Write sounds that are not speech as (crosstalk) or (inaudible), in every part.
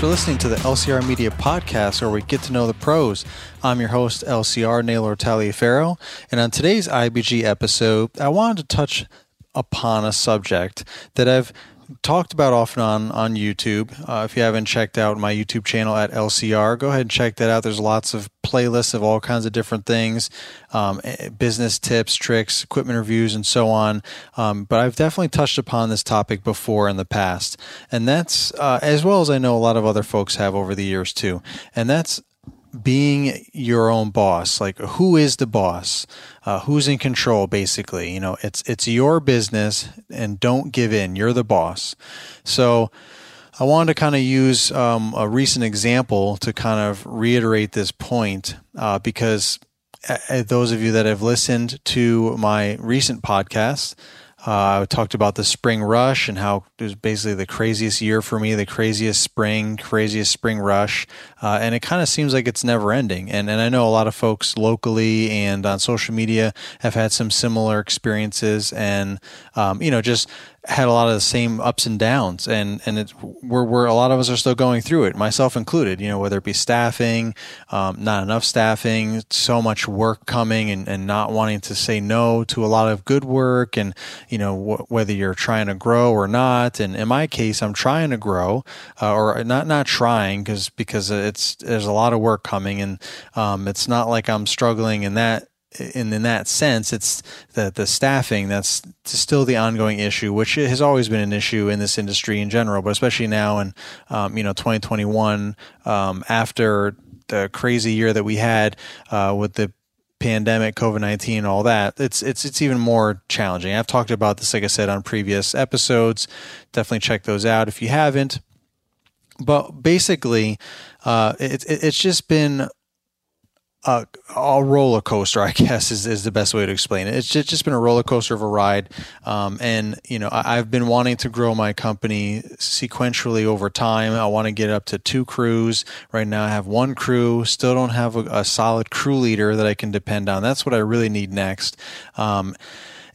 for listening to the LCR Media Podcast, where we get to know the pros. I'm your host, LCR Naylor Taliaferro, and on today's IBG episode, I wanted to touch upon a subject that I've talked about often on on YouTube. Uh, if you haven't checked out my YouTube channel at LCR, go ahead and check that out. There's lots of playlists of all kinds of different things, um, eh, business tips, tricks, equipment reviews, and so on. Um, but I've definitely touched upon this topic before in the past, and that's uh, as well as I know a lot of other folks have over the years too. And that's being your own boss like who is the boss? Uh, who's in control basically? You know it's it's your business and don't give in. You're the boss. So i wanted to kind of use um, a recent example to kind of reiterate this point uh, because uh, those of you that have listened to my recent podcast uh, I talked about the spring rush and how it was basically the craziest year for me, the craziest spring, craziest spring rush. Uh, and it kind of seems like it's never ending. And, and I know a lot of folks locally and on social media have had some similar experiences and, um, you know, just had a lot of the same ups and downs and and it's we're, we're a lot of us are still going through it myself included you know whether it be staffing um, not enough staffing so much work coming and, and not wanting to say no to a lot of good work and you know wh- whether you're trying to grow or not. And in my case i'm trying to grow uh, or not not trying because because it's there's a lot of work coming and um, it's not like i'm struggling in that in in that sense, it's the the staffing that's still the ongoing issue, which has always been an issue in this industry in general, but especially now in um, you know 2021 um, after the crazy year that we had uh, with the pandemic, COVID nineteen, all that. It's it's it's even more challenging. I've talked about this, like I said, on previous episodes. Definitely check those out if you haven't. But basically, uh, it, it, it's just been a, a, roller coaster, (laughs) I guess is, is the best way to explain it. It's just, just been a roller coaster of a ride. Um, and, you know, I, have been wanting to grow my company sequentially over time. I want to get up to two crews. Right now I have one crew, still don't have a, a solid crew leader that I can depend on. That's what I really need next. Um,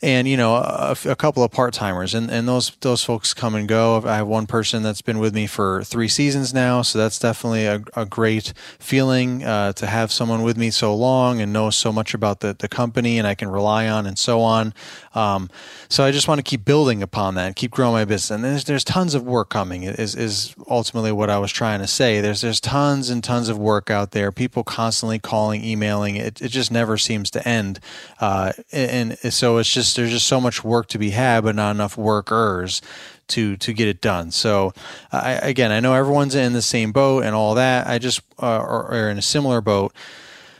and you know a, a couple of part timers, and and those those folks come and go. I have one person that's been with me for three seasons now, so that's definitely a, a great feeling uh, to have someone with me so long and know so much about the the company, and I can rely on and so on. Um, so I just want to keep building upon that, keep growing my business. And there's there's tons of work coming. Is is ultimately what I was trying to say. There's there's tons and tons of work out there. People constantly calling, emailing. It it just never seems to end. Uh, and, and so it's just there's just so much work to be had, but not enough workers to to get it done. So I, again, I know everyone's in the same boat and all that. I just uh, are, are in a similar boat.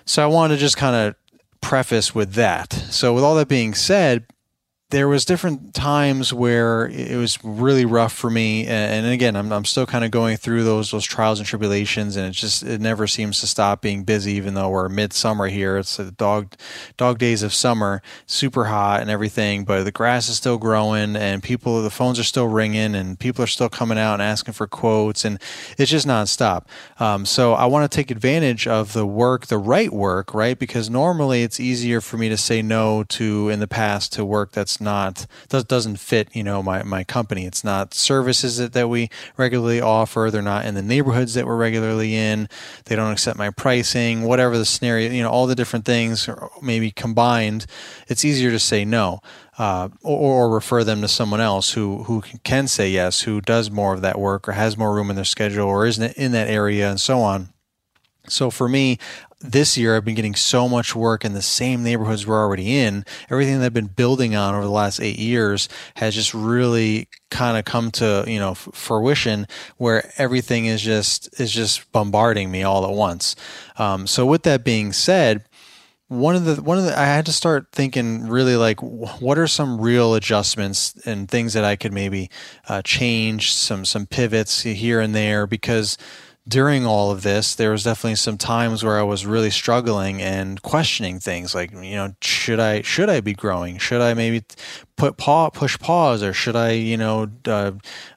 So I want to just kind of preface with that. So with all that being said, there was different times where it was really rough for me and again I'm, I'm still kind of going through those those trials and tribulations and it just it never seems to stop being busy even though we're midsummer here. It's the dog dog days of summer super hot and everything but the grass is still growing and people the phones are still ringing and people are still coming out and asking for quotes and it's just nonstop. Um, so I want to take advantage of the work the right work right? Because normally it's easier for me to say no to in the past to work that's not doesn't fit you know my, my company. It's not services that, that we regularly offer. They're not in the neighborhoods that we're regularly in. They don't accept my pricing whatever the scenario you know all the different things maybe combined it's easier to say no uh, or, or, refer them to someone else who who can say yes who does more of that work or has more room in their schedule or isn't in that area and so on so for me, this year I've been getting so much work in the same neighborhoods we're already in. Everything that I've been building on over the last eight years has just really kind of come to you know fruition, where everything is just is just bombarding me all at once. Um, so with that being said, one of the one of the I had to start thinking really like what are some real adjustments and things that I could maybe uh, change some some pivots here and there because during all of this, there was definitely some times where I was really struggling and questioning things like, you know, should I should I be growing? Should I maybe put paw push pause, or should I, you know, uh,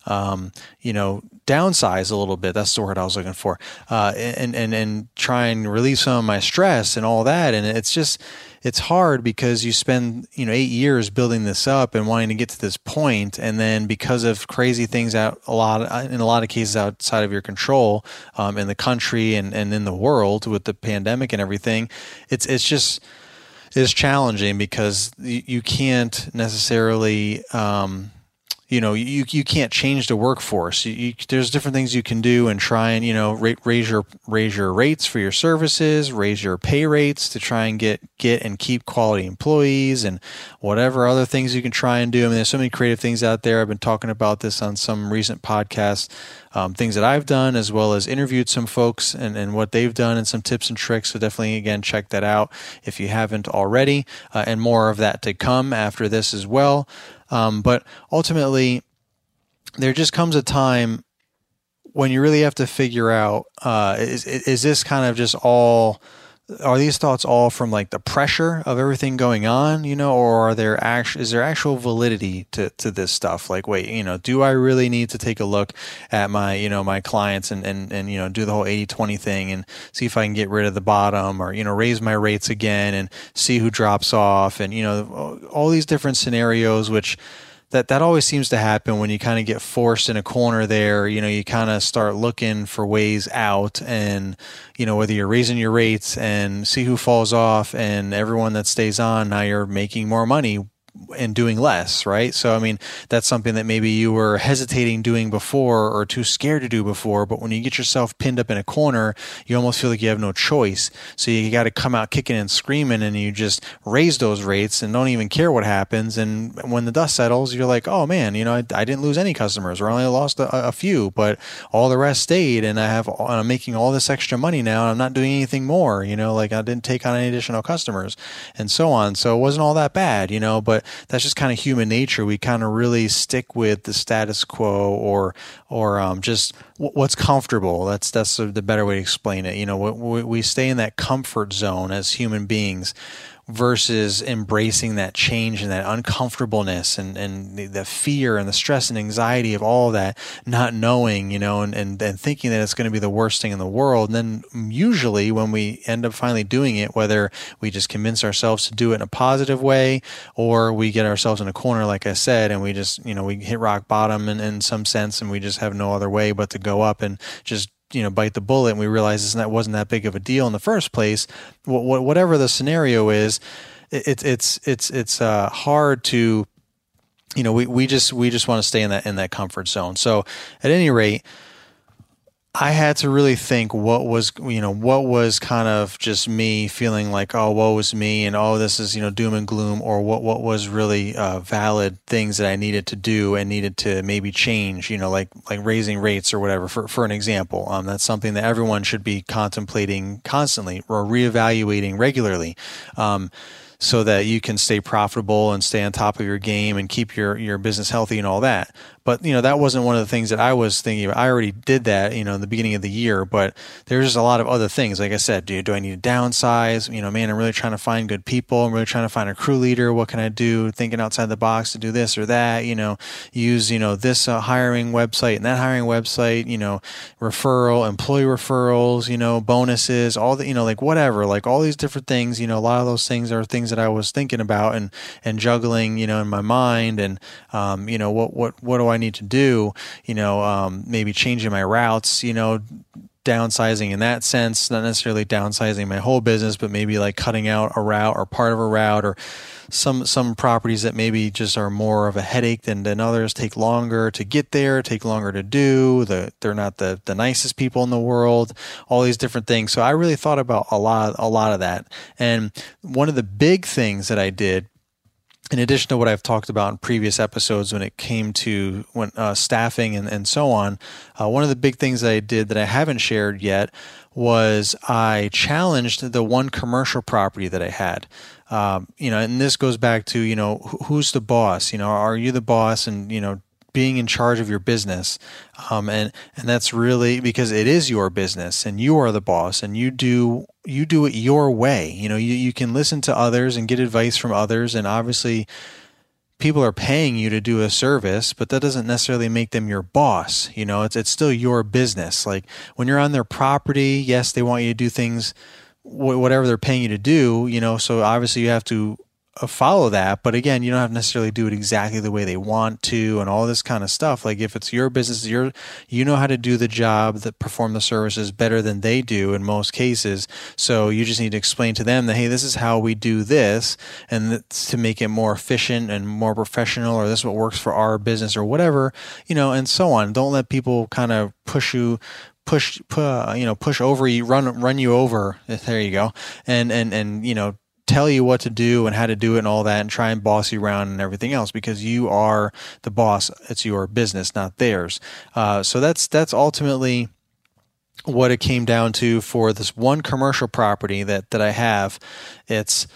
um, you know, downsize a little bit? That's the word I was looking for, uh, and and and try and relieve some of my stress and all that. And it's just it's hard because you spend you know eight years building this up and wanting to get to this point, and then because of crazy things out a lot in a lot of cases outside of your control um, in the country and, and in the world with the pandemic and everything, it's it's just it's challenging because you, you can't necessarily. Um, you know you you can't change the workforce. You, you, there's different things you can do and try and you know raise your raise your rates for your services, raise your pay rates to try and get get and keep quality employees and whatever other things you can try and do. I mean, there's so many creative things out there. I've been talking about this on some recent podcasts, um, things that I've done as well as interviewed some folks and, and what they've done and some tips and tricks. So definitely again check that out if you haven't already, uh, and more of that to come after this as well. Um, but ultimately, there just comes a time when you really have to figure out uh, is is this kind of just all are these thoughts all from like the pressure of everything going on, you know, or are there actual is there actual validity to, to this stuff? Like, wait, you know, do I really need to take a look at my, you know, my clients and, and, and, you know, do the whole 80 20 thing and see if I can get rid of the bottom or, you know, raise my rates again and see who drops off and, you know, all these different scenarios, which, that that always seems to happen when you kind of get forced in a corner there you know you kind of start looking for ways out and you know whether you're raising your rates and see who falls off and everyone that stays on now you're making more money and doing less, right? So, I mean, that's something that maybe you were hesitating doing before or too scared to do before. But when you get yourself pinned up in a corner, you almost feel like you have no choice. So you got to come out kicking and screaming and you just raise those rates and don't even care what happens. And when the dust settles, you're like, oh man, you know, I, I didn't lose any customers or I only lost a, a, few, but all the rest stayed. And I have, and I'm making all this extra money now and I'm not doing anything more, you know, like I didn't take on any additional customers and so on. So it wasn't all that bad, you know, but that's just kind of human nature. We kind of really stick with the status quo or or um, just what's comfortable. That's that's the better way to explain it. You know, we, we stay in that comfort zone as human beings versus embracing that change and that uncomfortableness and, and the, the fear and the stress and anxiety of all that, not knowing, you know, and, and, and thinking that it's going to be the worst thing in the world. And then usually when we end up finally doing it, whether we just convince ourselves to do it in a positive way or we get ourselves in a corner, like I said, and we just, you know, we hit rock bottom in, in some sense and we just have no other way but to go up and just you know bite the bullet and we realize that wasn't that big of a deal in the first place whatever the scenario is it's it's it's it's uh, hard to you know we, we just we just want to stay in that in that comfort zone. So at any rate I had to really think what was, you know, what was kind of just me feeling like, oh, woe was me, and oh, this is, you know, doom and gloom, or what, what was really uh, valid things that I needed to do and needed to maybe change, you know, like like raising rates or whatever. For for an example, um, that's something that everyone should be contemplating constantly or reevaluating regularly. Um, so that you can stay profitable and stay on top of your game and keep your, your business healthy and all that. But you know that wasn't one of the things that I was thinking. About. I already did that, you know, in the beginning of the year. But there's just a lot of other things. Like I said, do do I need to downsize? You know, man, I'm really trying to find good people. I'm really trying to find a crew leader. What can I do? Thinking outside the box to do this or that. You know, use you know this uh, hiring website and that hiring website. You know, referral, employee referrals. You know, bonuses. All the you know, like whatever. Like all these different things. You know, a lot of those things are things that I was thinking about and and juggling. You know, in my mind. And um, you know, what what what do I need to do, you know, um, maybe changing my routes, you know, downsizing in that sense, not necessarily downsizing my whole business, but maybe like cutting out a route or part of a route or some some properties that maybe just are more of a headache than, than others take longer to get there, take longer to do. The, they're not the, the nicest people in the world, all these different things. So I really thought about a lot a lot of that. And one of the big things that I did in addition to what I've talked about in previous episodes when it came to when uh, staffing and, and so on, uh, one of the big things I did that I haven't shared yet was I challenged the one commercial property that I had. Um, you know, and this goes back to you know who's the boss. You know, are you the boss? And you know, being in charge of your business um, and and that's really because it is your business and you are the boss and you do you do it your way. You know you, you can listen to others and get advice from others and obviously people are paying you to do a service but that doesn't necessarily make them your boss. You know it's it's still your business. Like when you're on their property yes they want you to do things whatever they're paying you to do, you know, so obviously you have to Uh, follow that. But again, you don't have to necessarily do it exactly the way they want to and all this kind of stuff. Like if it's your business, your you know how to do the job that perform the services better than they do in most cases. So you just need to explain to them that hey, this is how we do this, and to make it more efficient and more professional, or this is what works for our business or whatever, you know, and so on. Don't let people kind of push you push, you know, push over you, run, run you over. There you go. And, and, and, you know, tell you what to do and how to do it and all that and try and boss you around and everything else because you are the boss. It's your business, not theirs. Uh, so that's, that's ultimately, what it came down to for this one commercial property that that I have. It's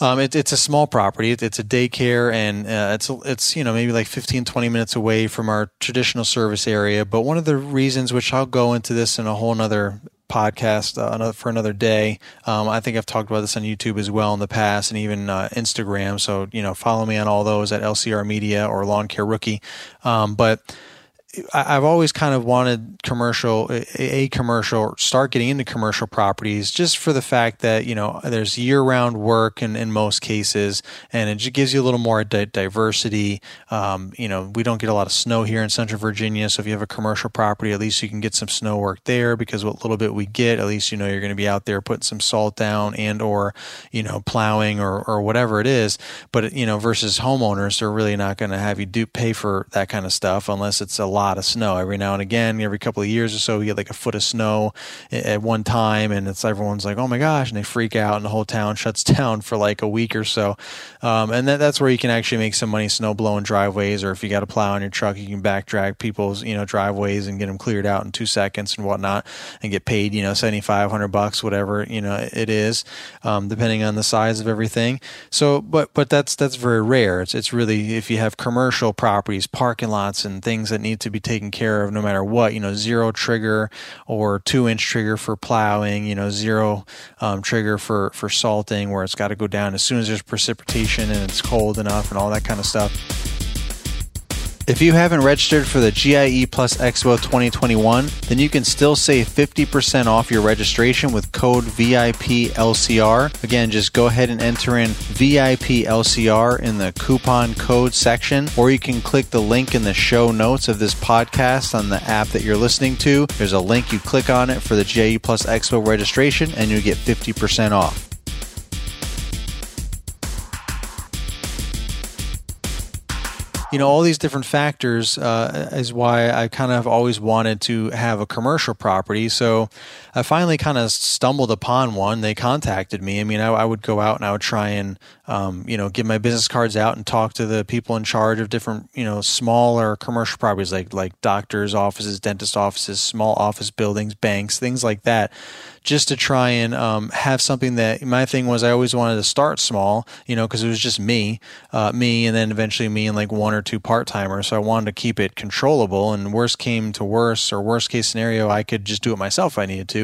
um, it, it's a small property. It, it's a daycare, and uh, it's it's you know maybe like 15, 20 minutes away from our traditional service area. But one of the reasons, which I'll go into this in a whole nother podcast uh, for another day. Um, I think I've talked about this on YouTube as well in the past, and even uh, Instagram. So you know, follow me on all those at LCR Media or Lawn Care Rookie. Um, but I've always kind of wanted commercial, a commercial, start getting into commercial properties just for the fact that, you know, there's year round work in, in most cases, and it just gives you a little more di- diversity. Um, you know, we don't get a lot of snow here in Central Virginia. So if you have a commercial property, at least you can get some snow work there because what little bit we get, at least you know you're going to be out there putting some salt down and or, you know, plowing or, or whatever it is. But, you know, versus homeowners, they're really not going to have you do pay for that kind of stuff unless it's a lot lot of snow every now and again. Every couple of years or so, we get like a foot of snow at one time, and it's everyone's like, "Oh my gosh!" and they freak out, and the whole town (laughs) shuts down for like a week or so. Um, and that, that's where you can actually make some money snow blowing driveways, or if you got a plow on your truck, you can back drag people's you know driveways and get them cleared out in two seconds and whatnot, and get paid you know seventy five hundred bucks, whatever you know it is, um, depending on the size of everything. So, but but that's that's very rare. It's it's really if you have commercial properties, parking lots, and things that need to be taken care of no matter what. You know, zero trigger or two inch trigger for plowing. You know, zero um, trigger for for salting, where it's got to go down as soon as there's precipitation and it's cold enough and all that kind of stuff. If you haven't registered for the GIE Plus Expo 2021, then you can still save 50% off your registration with code VIPLCR. Again, just go ahead and enter in VIPLCR in the coupon code section, or you can click the link in the show notes of this podcast on the app that you're listening to. There's a link, you click on it for the GIE Plus Expo registration, and you get 50% off. You know, all these different factors uh, is why I kind of always wanted to have a commercial property. So I finally kind of stumbled upon one. They contacted me. I mean, I, I would go out and I would try and, um, you know, give my business cards out and talk to the people in charge of different, you know, smaller commercial properties like like doctors' offices, dentist offices, small office buildings, banks, things like that just to try and um, have something that my thing was I always wanted to start small, you know, because it was just me, uh, me, and then eventually me and like one or two part timers. So I wanted to keep it controllable. And worst came to worst, or worst case scenario, I could just do it myself if I needed to.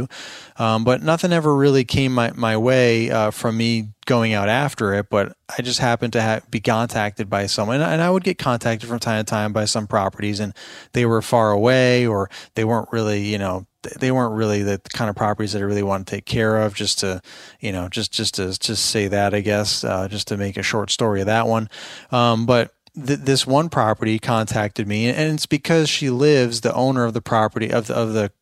Um, but nothing ever really came my, my way uh, from me going out after it. But I just happened to have, be contacted by someone, and I would get contacted from time to time by some properties, and they were far away or they weren't really, you know, they weren't really the kind of properties that I really want to take care of. Just to, you know, just just to just say that, I guess, uh, just to make a short story of that one. Um, but th- this one property contacted me, and it's because she lives, the owner of the property of the, of the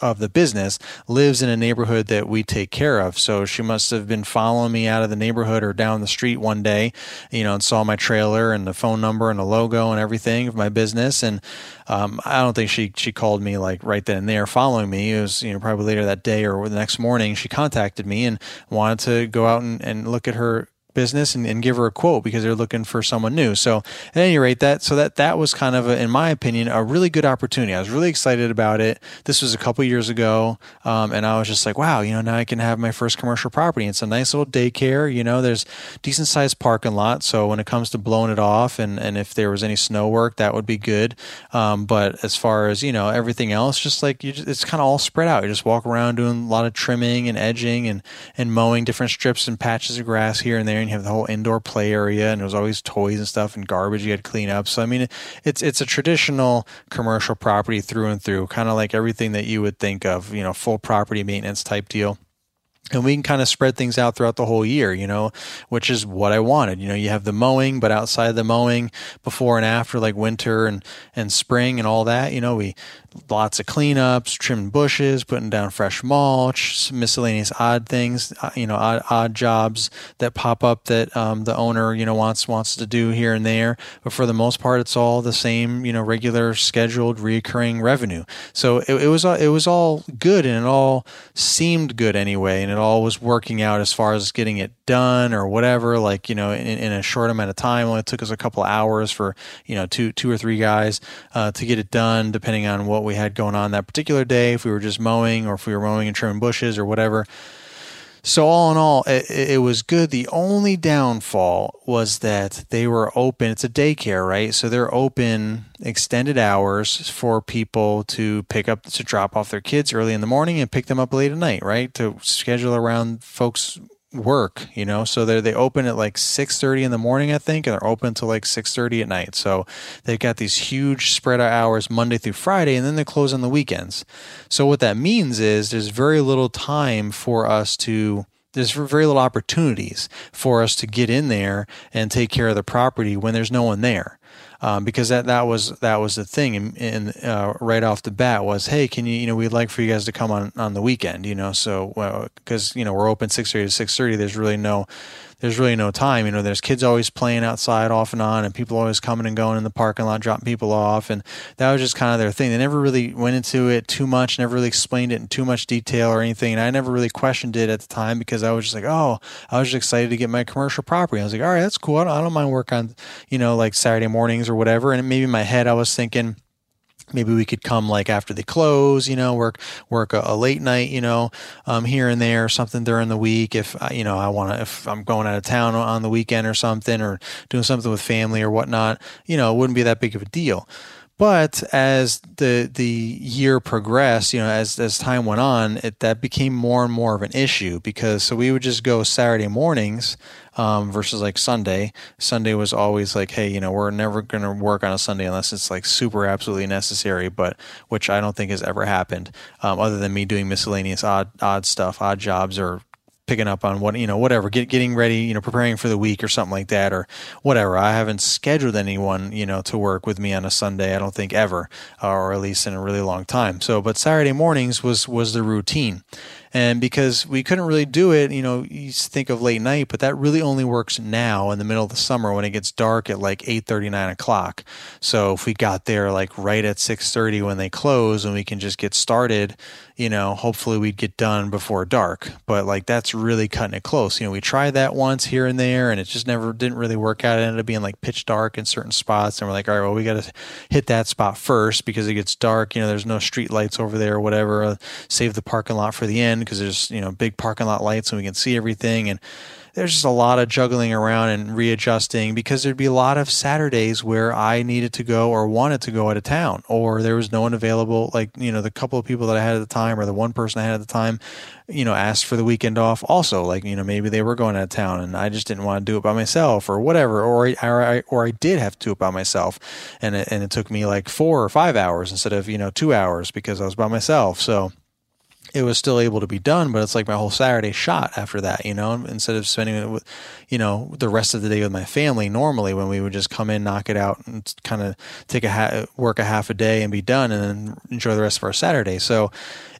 of the business lives in a neighborhood that we take care of. So she must have been following me out of the neighborhood or down the street one day, you know, and saw my trailer and the phone number and the logo and everything of my business. And um, I don't think she she called me like right then and there following me. It was you know probably later that day or the next morning she contacted me and wanted to go out and, and look at her business and, and, give her a quote because they're looking for someone new. So at any rate, that so that that was kind of, a, in my opinion, a really good opportunity. I was really excited about it. This was a couple years ago, um, and I was just like, wow, you know, now I can have my first commercial property. It's a nice little daycare. You know, there's decent sized parking lot. So when it comes to blowing it off, and and if there was any snow work, that would be good. Um, but as far as you know, everything else, just like you, just, it's kind of all spread out. You just walk around doing a lot of trimming and edging and and mowing different strips and patches of grass here and there and you have the whole indoor play area, and there was always toys and stuff and garbage you had to clean up. So I mean, it's it's a traditional commercial property through and through, kind of like everything that you would think of, you know, full property maintenance type deal. And we can kind of spread things out throughout the whole year, you know, which is what I wanted. You know, you have the mowing, but outside of the mowing, before and after, like winter and and spring and all that, you know, we lots of cleanups, trimming bushes, putting down fresh mulch, miscellaneous odd things, uh, you know, odd, odd jobs that pop up that um, the owner, you know, wants wants to do here and there. But for the most part, it's all the same, you know, regular, scheduled, recurring revenue. So it, it was it was all good, and it all seemed good anyway, and it all was working out as far as getting it done or whatever. Like you know, in, in a short amount of time, only took us a couple hours for you know two two or three guys uh, to get it done, depending on what we had going on that particular day, if we were just mowing or if we were mowing and trimming bushes or whatever. So all in all, it, it, was good. The only downfall was that they were open. It's a daycare, right? So they're open extended hours for people to pick up to drop off their kids early in the morning and pick them up late at night, right? To schedule around folks work you know? So they they open at like 6:30 in the morning I think and they're open till like 6:30 at night. So they've got these huge spread of hours Monday through Friday and then they close on the weekends. So what that means is there's very little time for us to there's very little opportunities for us to get in there and take care of the property when there's no one there um, because that that was that was the thing and, and uh, right off the bat was hey can you you know we'd like for you guys to come on on the weekend you know? So because well, you know we're open 6:30 to 6:30 there's really no there's really no time. You know, there's kids always playing outside off and on, and people always coming and going in the parking lot, dropping people off, and that was just kind of their thing. They never really went into it too much, never really explained it in too much detail or anything, and I never really questioned it at the time because I was just like, oh, I was just excited to get my commercial property. I was like, all right, that's cool. I don't, I don't mind work on, you know, like Saturday mornings or whatever. And maybe in my head, I was thinking maybe we could come like after they close you know work work a, a late night you know um, here and there something during the week. If you know i want to if i'm going out of town on the weekend or something or doing something with family or whatnot you know it wouldn't be that big of a deal but as the the year progressed, you know, as as time went on, it that became more and more of an issue because so we would just go Saturday mornings um, versus like Sunday. Sunday was always like, hey, you know, we're never going to work on a Sunday unless it's like super absolutely necessary, but which I don't think has ever happened, um, other than me doing miscellaneous odd odd stuff, odd jobs, or picking up on what you know whatever get, getting ready you know preparing for the week or something like that or whatever. I haven't scheduled anyone you know to work with me on a sunday i don't think ever uh, or at least in a really long time. So but saturday mornings was was the routine. And because we couldn't really do it, you know, you think of late night, but that really only works now in the middle of the summer when it gets dark at like 8 39 o'clock. So if we got there like right at 6 30 when they close and we can just get started, you know, hopefully we'd get done before dark. But like that's really cutting it close. You know, we tried that once here and there and it just never didn't really work out. It ended up being like pitch dark in certain spots. And we're like, all right, well, we got to hit that spot first because it gets dark. You know, there's no street lights over there or whatever. Save the parking lot for the end because there's you know big parking lot lights and we can see everything and there's just a lot of juggling around and readjusting because there'd be a lot of Saturdays where I needed to go or wanted to go out of town or there was no one available. Like, you know, the couple of people that I had at the time or the one person I had at the time, you know, asked for the weekend off also. Like, you know, maybe they were going out of town and I just didn't want to do it by myself or whatever. Or, or I, or I did have to do it by myself. And it, and it took me like four or five hours instead of, you know, two hours because I was by myself. So, it was still able to be done, but it's like my whole Saturday shot after that, you know, instead of spending it with, you know, the rest of the day with my family normally when we would just come in, knock it out and kind of take a ha- work a half a day and be done and then enjoy the rest of our Saturday. So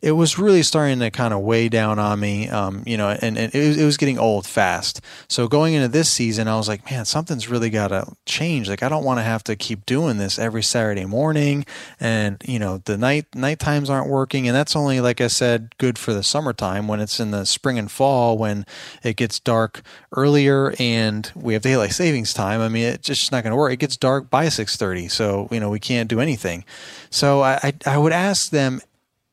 it was really starting to kind of weigh down on me, um, you know, and, and it, was, it was getting old fast. So going into this season, I was like, man, something's really got to change. Like, I don't want to have to keep doing this every Saturday morning. And, you know, the night, night times aren't working. And that's only, like I said, good for the summertime when it's in the spring and fall when it gets dark earlier and we have daylight savings time. I mean, it's just not going to work. It gets dark by 630. So, you know, we can't do anything. So I, I, I would ask them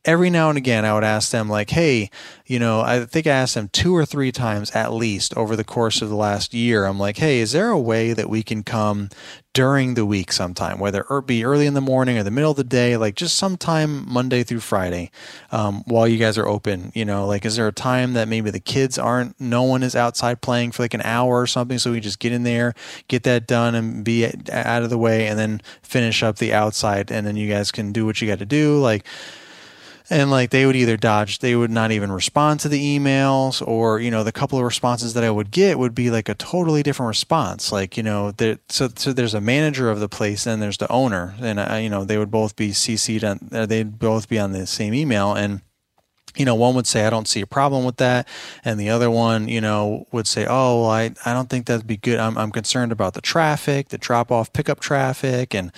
every now and again, I would ask them, like, hey, you know, I think I asked them two or three times at least over the course of the last year. I'm like, hey, is there a way that we can come during the week sometime, whether it be early in the morning or the middle of the day, like just sometime Monday through Friday um, while you guys are open? You know, like, is there a time that maybe the kids aren't, no one is outside playing for like an hour or something? So we just get in there, get that done and be out of the way and then finish up the outside and then you guys can do what you got to do. Like, and like they would either dodge they would not even respond to the emails or you know the couple of responses that i would get would be like a totally different response. Like you know there, so, so there's a manager of the place and there's the owner. And uh, you know they would both be cc'd on uh, they'd both be on the same email. And you know, one would say, I don't see a problem with that. And the other one, you know, would say, oh, well, I, I don't think that'd be good. I'm, I'm concerned about the traffic, the drop off pickup traffic. And,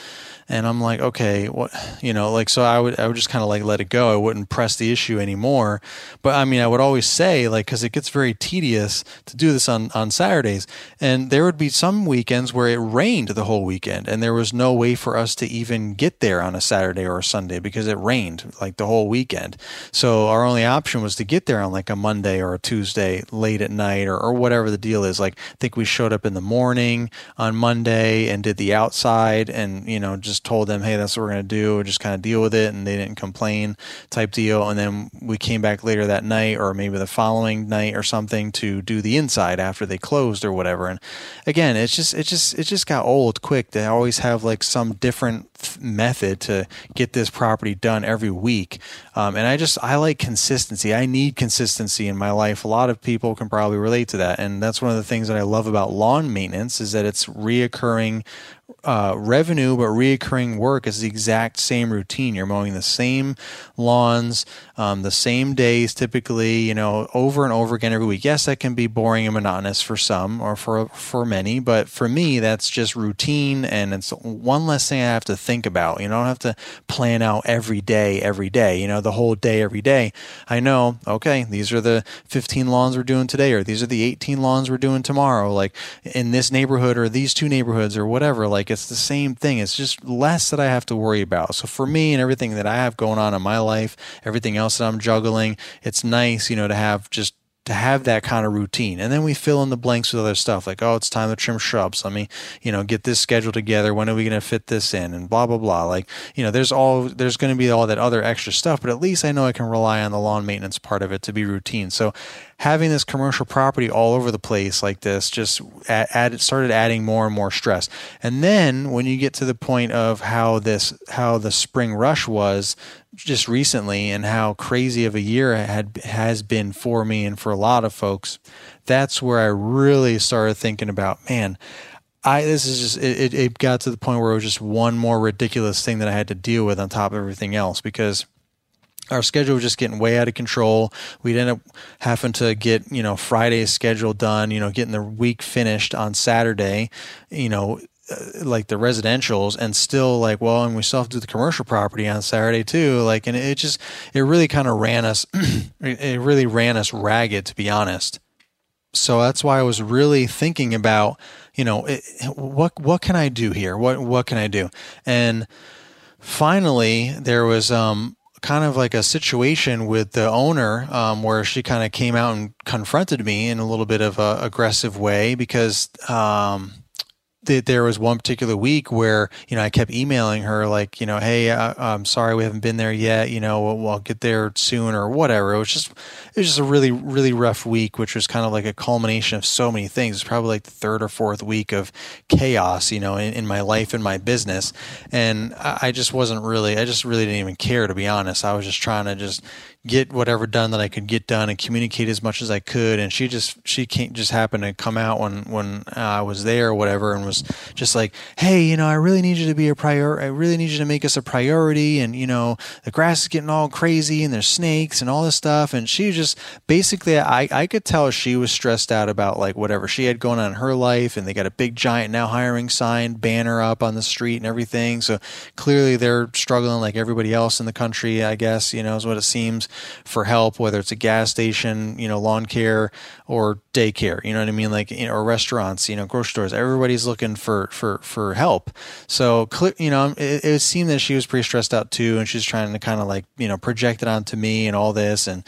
and I'm like, okay, what, you know, like, so I would, I would just kind of like let it go. I wouldn't press the issue anymore. But I mean, I would always say, like, cause it gets very tedious to do this on, on Saturdays. And there would be some weekends where it rained the whole weekend and there was no way for us to even get there on a Saturday or a Sunday because it rained like the whole weekend. So our only option was to get there on like a Monday or a Tuesday late at night or, or whatever the deal is. Like, I think we showed up in the morning on Monday and did the outside and, you know, just told them, hey, that's what we're going to do, just kind of deal with it, and they didn't complain, type deal. And then we came back later that night, or maybe the following night or something, to do the inside after they closed or whatever. And again, it's just it just it just got old quick. They always have like some different method to get this property done every week. Um, and I just I like consistency. I need consistency in my life. A lot of people can probably relate to that, and that's one of the things that I love about lawn maintenance is that it's reoccurring uh, revenue, but reoccurring work is the exact same routine. You're mowing the same lawns, um, the same days, typically, you know, over and over again every week. Yes, that can be boring and monotonous for some or for for many, but for me, that's just routine, and it's one less thing I have to think about. You know, I don't have to plan out every day, every day. You know, the whole day, every day. I know, okay, these are the 15 lawns we're doing today, or these are the 18 lawns we're doing tomorrow. Like in this neighborhood or these two neighborhoods or whatever. Like it's the same thing. It's just less that I have to worry about. So for me and everything that I have going on in my life, everything else that I'm juggling, it's nice, you know, to have just to have that kind of routine. And then we fill in the blanks with other stuff like, oh, it's time to trim shrubs. Let me, you know, get this schedule together. When are we going to fit this in? And blah, blah, blah. Like, you know, there's all, there's going to be all that other extra stuff, but at least I know I can rely on the lawn maintenance part of it to be routine. So having this commercial property all over the place like this just added, started adding more and more stress. And then when you get to the point of how this, how the spring rush was, just recently and how crazy of a year it had has been for me and for a lot of folks, that's where I really started thinking about, man, I this is just it, it got to the point where it was just one more ridiculous thing that I had to deal with on top of everything else because our schedule was just getting way out of control. We'd end up having to get, you know, Friday's schedule done, you know, getting the week finished on Saturday, you know, uh, like the residentials and still like well and we still have to do the commercial property on saturday too. Like and it just it really kind of ran us (clears throat) it really ran us ragged to be honest. So that's why i was really thinking about you know it, what what can i do here? What what can i do? And finally there was um kind of like a situation with the owner um, where she kind of came out and confronted me in a little bit of a aggressive way because um, that there was one particular week where you know I kept emailing her like you know hey I, am sorry we haven't been there yet you know we'll, we'll, get there soon or whatever. It was just it was just a really really rough week which was kind of like a culmination of so many things. It's probably like the third or fourth week of chaos you know in, in my life and my business. And I, I just wasn't really I just really didn't even care to be honest. I was just trying to just get whatever done that I could get done and communicate as much as I could. And she just she can't just happened to come out when when I was there or whatever, and was just like, hey, you know, I really need you to be a prior. I really need you to make us a priority. And you know, the grass is getting all crazy, and there's snakes and all this stuff. And she just basically, I I could tell she was stressed out about like whatever she had going on in her life, and they got a big giant now hiring sign banner up on the street and everything. So clearly they're struggling like everybody else in the country. I guess you know is what it seems for help, whether it's a gas station, you know, lawn care or daycare, you know what I mean? Like, you know, or restaurants, you know, grocery stores, everybody's looking for, for, for help. So, you know, it, it seemed that she was pretty stressed out too. And she's trying to kind of like, you know, project it onto me and all this. And,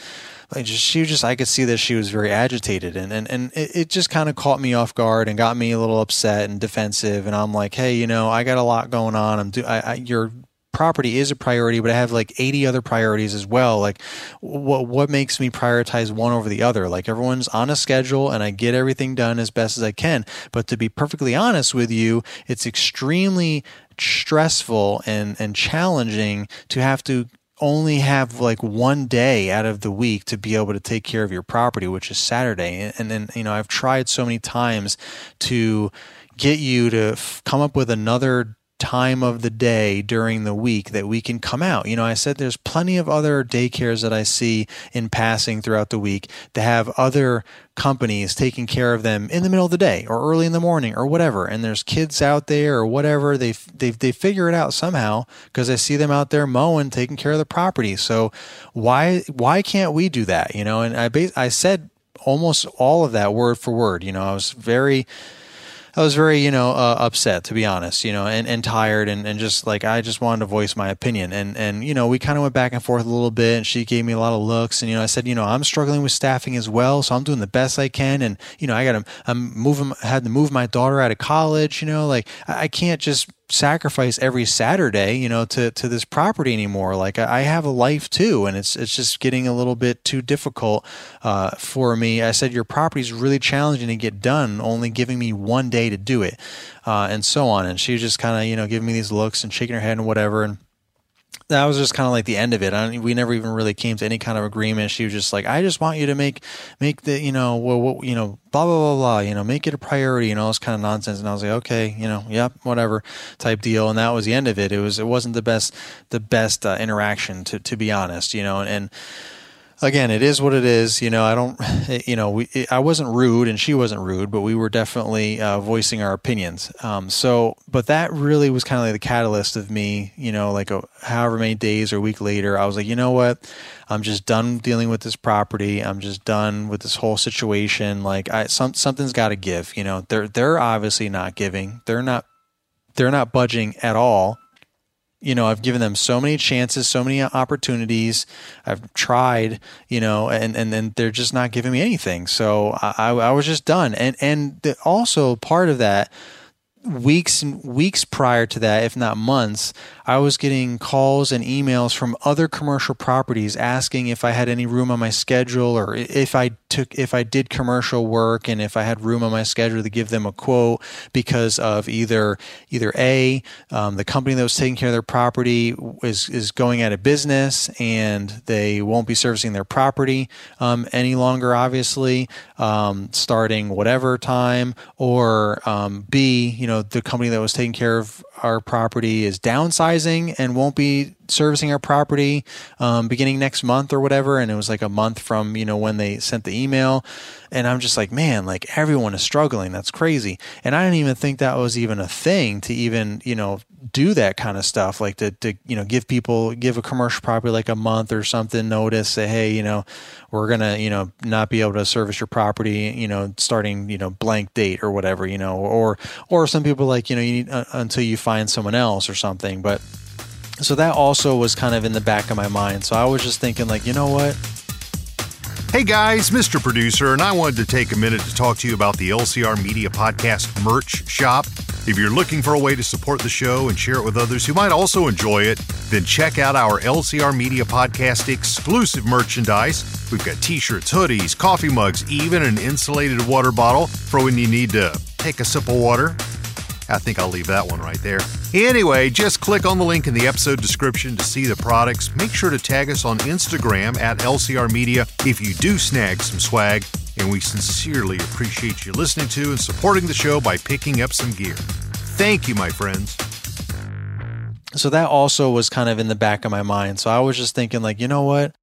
like just, she just I could see that she was very agitated and and, and it, it just kind of caught me off guard and got me a little upset and defensive and I'm like hey you know I got a lot going on I'm do I, I you're property is a priority, but I have like 80 other priorities as well. Like what what makes me prioritize one over the other? Like everyone's on a schedule and I get everything done as best as I can. But to be perfectly honest with you, it's extremely stressful and and challenging to have to only have like one day out of the week to be able to take care of your property, which is Saturday. And then, you know, I've tried so many times to get you to f- come up with another time of the day during the week that we can come out. You know, I said there's plenty of other daycares that I see in passing throughout the week that have other companies taking care of them in the middle of the day or early in the morning or whatever. And there's kids out there or whatever. They they they figure it out somehow because I see them out there mowing, taking care of the property. So why why can't we do that? You know, and I I said almost all of that word for word. You know, I was very I was very, you know, uh, upset to be honest, you know, and, and tired and, and just like I just wanted to voice my opinion. And and you know, we kind of went back and forth a little bit and she gave me a lot of looks and you know, I said, you know, I'm struggling with staffing as well, so I'm doing the best I can and you know, I got to I'm moving had to move my daughter out of college, you know, like I, I can't just sacrifice every Saturday, you know, to, to this property anymore. Like I, have a life too, and it's it's just getting a little bit too difficult uh, for me. I said your property is really challenging to get done, only giving me one day to do it, uh, and so on. And she was just kind of you know giving me these looks and shaking her head and whatever, and that was just kind of like the end of it. I, we never even really came to any kind of agreement. She was just like, I just want you to make, make the, you know, well, what, you know, blah, blah, blah, blah, you know, make it a priority and all this kind of nonsense. And I was like, okay, you know, yep, whatever type deal. And that was the end of it. It was, it wasn't the best, the best uh, interaction to, to be honest, you know, and, and again, it is what it is. You know, I don't, you know, we, I wasn't rude and she wasn't rude, but we were definitely uh, voicing our opinions. Um, so, but that really was kind of like the catalyst of me, you know, like a, however many days or week later, I was like, you know what? I'm just done dealing with this property. I'm just done with this whole situation. Like I, some, something's got to give, you know, they're, they're obviously not giving. They're not, they're not budging at all you know i've given them so many chances so many opportunities. I've tried you know and and then they're just not giving me anything. So i i was just done. And and the, also part of that weeks and weeks prior to that if not months I was getting calls and emails from other commercial properties asking if I had any room on my schedule or if I took if I did commercial work and if I had room on my schedule to give them a quote because of either either a um, the company that was taking care of their property is is going out of business and they won't be servicing their property um, any longer obviously um, starting whatever time or um, b you know the company that was taking care of our property is downsizing and won't be servicing our property um, beginning next month or whatever. And it was like a month from, you know, when they sent the email. And I'm just like, man, like everyone is struggling. That's crazy. And I didn't even think that was even a thing to even, you know, do that kind of stuff. Like to, to you know, give people, give a commercial property like a month or something notice, say, hey, you know, we're going to, you know, not be able to service your property, you know, starting, you know, blank date or whatever, you know, or, or some people like, you know, you need uh, until you find someone else or something. But, so that also was kind of in the back of my mind. So I was just thinking, like, you know what? Hey guys, Mr. Producer, and I wanted to take a minute to talk to you about the LCR Media Podcast merch shop. If you're looking for a way to support the show and share it with others who might also enjoy it, then check out our LCR Media Podcast exclusive merchandise. We've got t shirts, hoodies, coffee mugs, even an insulated water bottle for when you need to take a sip of water. I think I'll leave that one right there. Anyway, just click on the link in the episode description to see the products. Make sure to tag us on Instagram at LCR Media if you do snag some swag. And we sincerely appreciate you listening to and supporting the show by picking up some gear. Thank you, my friends. So that also was kind of in the back of my mind. So I was just thinking, like, you know what?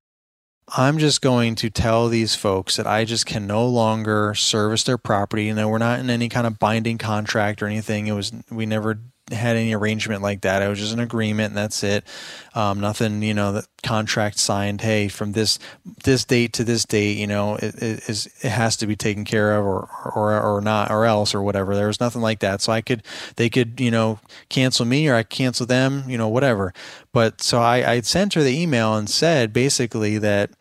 I'm just going to tell these folks that I just can no longer service their property. You know, we're not in any kind of binding contract or anything. It was, we never had any arrangement like that. It was just an agreement and that's it. Um, nothing, you know, the contract signed. Hey, from this, this date to this date, you know, it, it is, it has to be taken care of or, or, or not, or else or whatever. There was nothing like that. So I could, they could, you know, cancel me or I cancel them, you know, whatever. But so I, I sent her the email and said basically that,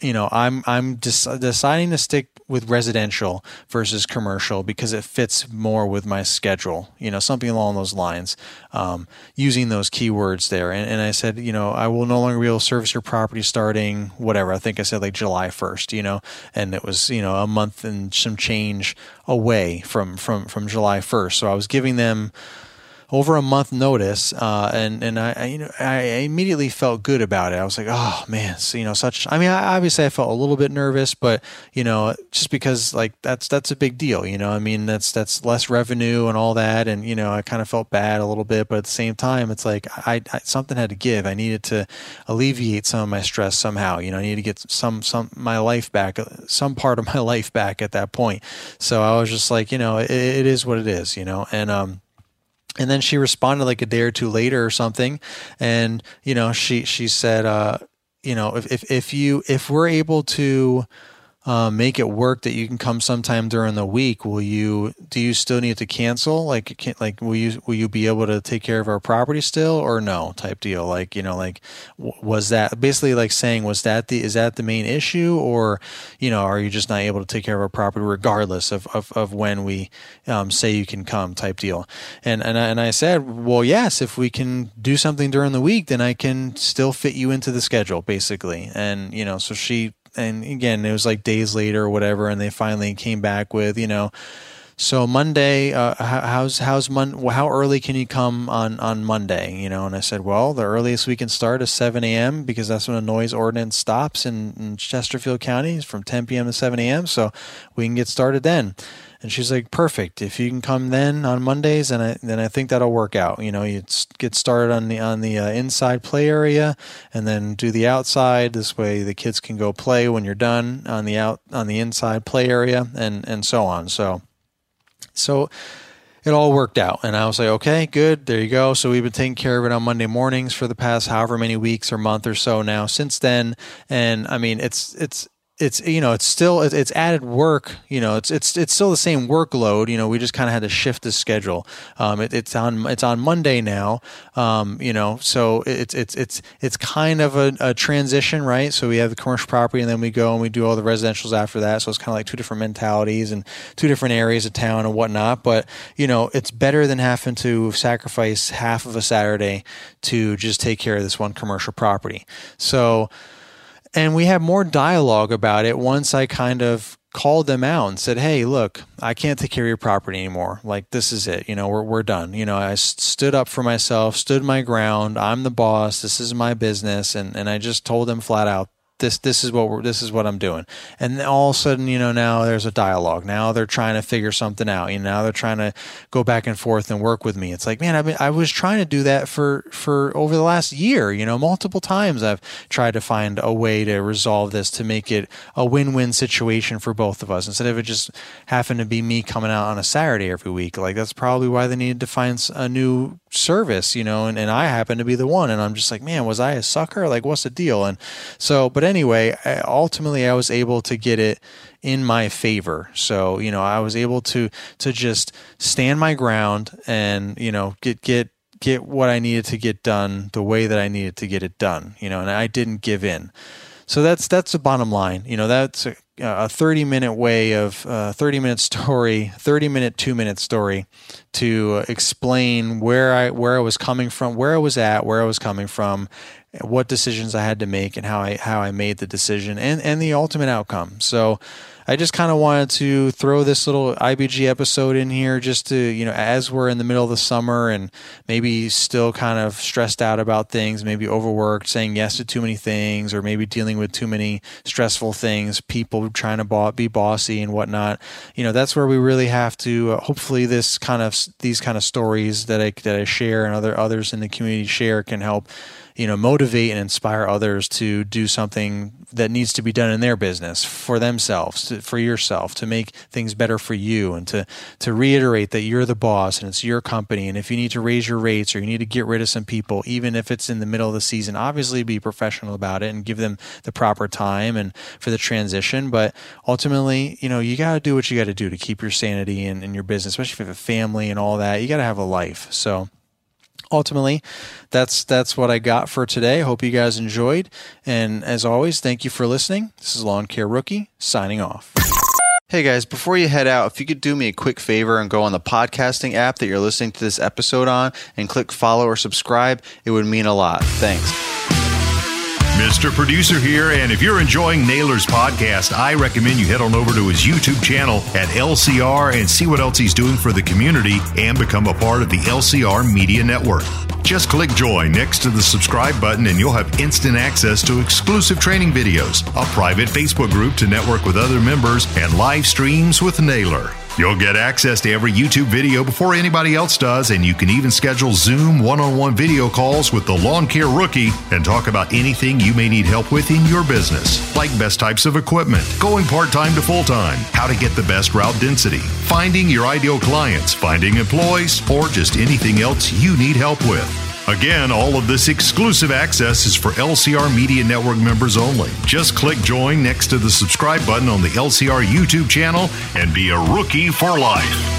you know, I'm I'm deciding to stick with residential versus commercial because it fits more with my schedule. You know, something along those lines. Um, using those keywords there, and, and I said, you know, I will no longer be able to service your property starting whatever. I think I said like July first. You know, and it was you know a month and some change away from from from July first. So I was giving them over a month notice, uh, and and I, I, you know I immediately felt good about it. I was like, oh man, so, you know, such. I mean, I, obviously I felt a little bit nervous, but you know, just because like that's that's a big deal. You know, I mean, that's that's less revenue and all that, and you know, I kind of felt bad a little bit, but at the same time, it's like I, I something had to give. I needed to alleviate some of my stress somehow. You know, I needed to get some some my life back, some part of my (laughs) life back at that point. So I was just like, you know, it, it is what it is. You know, and um and then she responded like a day or two later or something. And you know she she said uh you know if if, if you if we're able to uh, make it work that you can come sometime during the week will you do you still need to cancel? Like can, like will you will you be able to take care of our property still or no type deal? Like you know like was that basically like saying was that the is that the main issue? Or you know are you just not able to take care of our property regardless of of, of when we um, say you can come type deal? And and I, and I said well yes if we can do something during the week then I can still fit you into the schedule basically. And you know so she and again, it was like days later or whatever, and they finally came back with, you know, so Monday, uh, how's how's Mon- how early can you come on on Monday? You know, and I said, well, the earliest we can start is 7 a.m. because that's when a noise ordinance stops in, in Chesterfield County, from 10 p.m. to 7 a.m. So we can get started then. And she's like, perfect. If you can come then on Mondays, and I, then I think that'll work out. You know, you get started on the on the uh, inside play area, and then do the outside. This way, the kids can go play when you're done on the out on the inside play area, and and so on. So so it all worked out. And I was like, okay, good. There you go. So we've been taking care of it on Monday mornings for the past however many weeks or month or so now since then. And I mean, it's, it's, it's you know it's still it's added work you know it's it's it's still the same workload you know we just kind of had to shift the schedule. Um, it, it's on it's on Monday now um, you know so it's it's it's it's kind of a, a, transition right? So we have the commercial property and then we go and we do all the residentials after that. So it's kind of like two different mentalities and two different areas of town and whatnot. But you know it's better than having to sacrifice half of a Saturday to just take care of this one commercial property. So and we had more dialogue about it once I kind of called them out and said, "Hey, look, I can't take care of your property anymore. Like this is it. You know, we're we're done. You know, I stood up for myself, stood my ground. I'm the boss. This is my business." And and I just told them flat out, this this is what we're, this is what I'm doing. And all of a sudden, you know, now there's a dialogue. Now they're trying to figure something out. You know, now they're trying to go back and forth and work with me. It's like, man, I mean, I was trying to do that for for over the last year. You know, multiple times I've tried to find a way to resolve this to make it a win-win situation for both of us instead of it just having to be me coming out on a Saturday every week. Like that's probably why they needed to find a new service, you know, and, and I happen to be the one. And I'm just like, man, was I a sucker? Like, what's the deal? And so, but anyway, I, ultimately I was able to get it in my favor. So, you know, I was able to, to just stand my ground and, you know, get, get, get what I needed to get done the way that I needed to get it done, you know, and I didn't give in. So that's that's the bottom line. You know, that's a, a 30 minute way of uh, 30 minute story, 30 minute, two minute story to explain where I where I was coming from, where I was at, where I was coming from, what decisions I had to make, and how I how I made the decision, and and the ultimate outcome. So I just kind of wanted to throw this little IBG episode in here just to, you know, as we're in the middle of the summer and maybe still kind of stressed out about things, maybe overworked, saying yes to too many things, or maybe dealing with too many stressful things, people trying to be bossy and whatnot. You know, that's where we really have to. Uh, hopefully, this kind of these kind of stories that I that I share and other others in the community share can help you know motivate and inspire others to do something that needs to be done in their business for themselves to, for yourself to make things better for you and to to reiterate that you're the boss and it's your company. And if you need to raise your rates or you need to get rid of some people even if it's in the middle of the season obviously be professional about it and give them the proper time and for the transition. But ultimately you know you got to do what you got to do to keep your sanity in, in your business especially if you have a family and all that. You got to have a life. So ultimately that's that's what i got for today hope you guys enjoyed and as always thank you for listening this is lawn care rookie signing off Hey guys, before you head out, if you could do me a quick favor and go on the podcasting app that you're listening to this episode on and click follow or subscribe, it would mean a lot. Thanks. Mr. Producer here, and if you're enjoying Naylor's podcast, I recommend you head on over to his YouTube channel at LCR and see what else he's doing for the community and become a part of the LCR Media Network. Just click join next to the subscribe button and you'll have instant access to exclusive training videos, a private Facebook group to network with other members, and live streams with Naylor. You'll get access to every YouTube video before anybody else does, and you can even schedule Zoom one on one video calls with the lawn care rookie and talk about anything you may need help with in your business, like best types of equipment, going part time to full time, how to get the best route density, finding your ideal clients, finding employees, or just anything else you need help with. Again, all of this exclusive access is for LCR Media Network members only. Just click join next to the subscribe button on the LCR YouTube channel and be a rookie for life.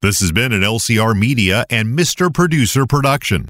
This has been an LCR Media and Mr. Producer production.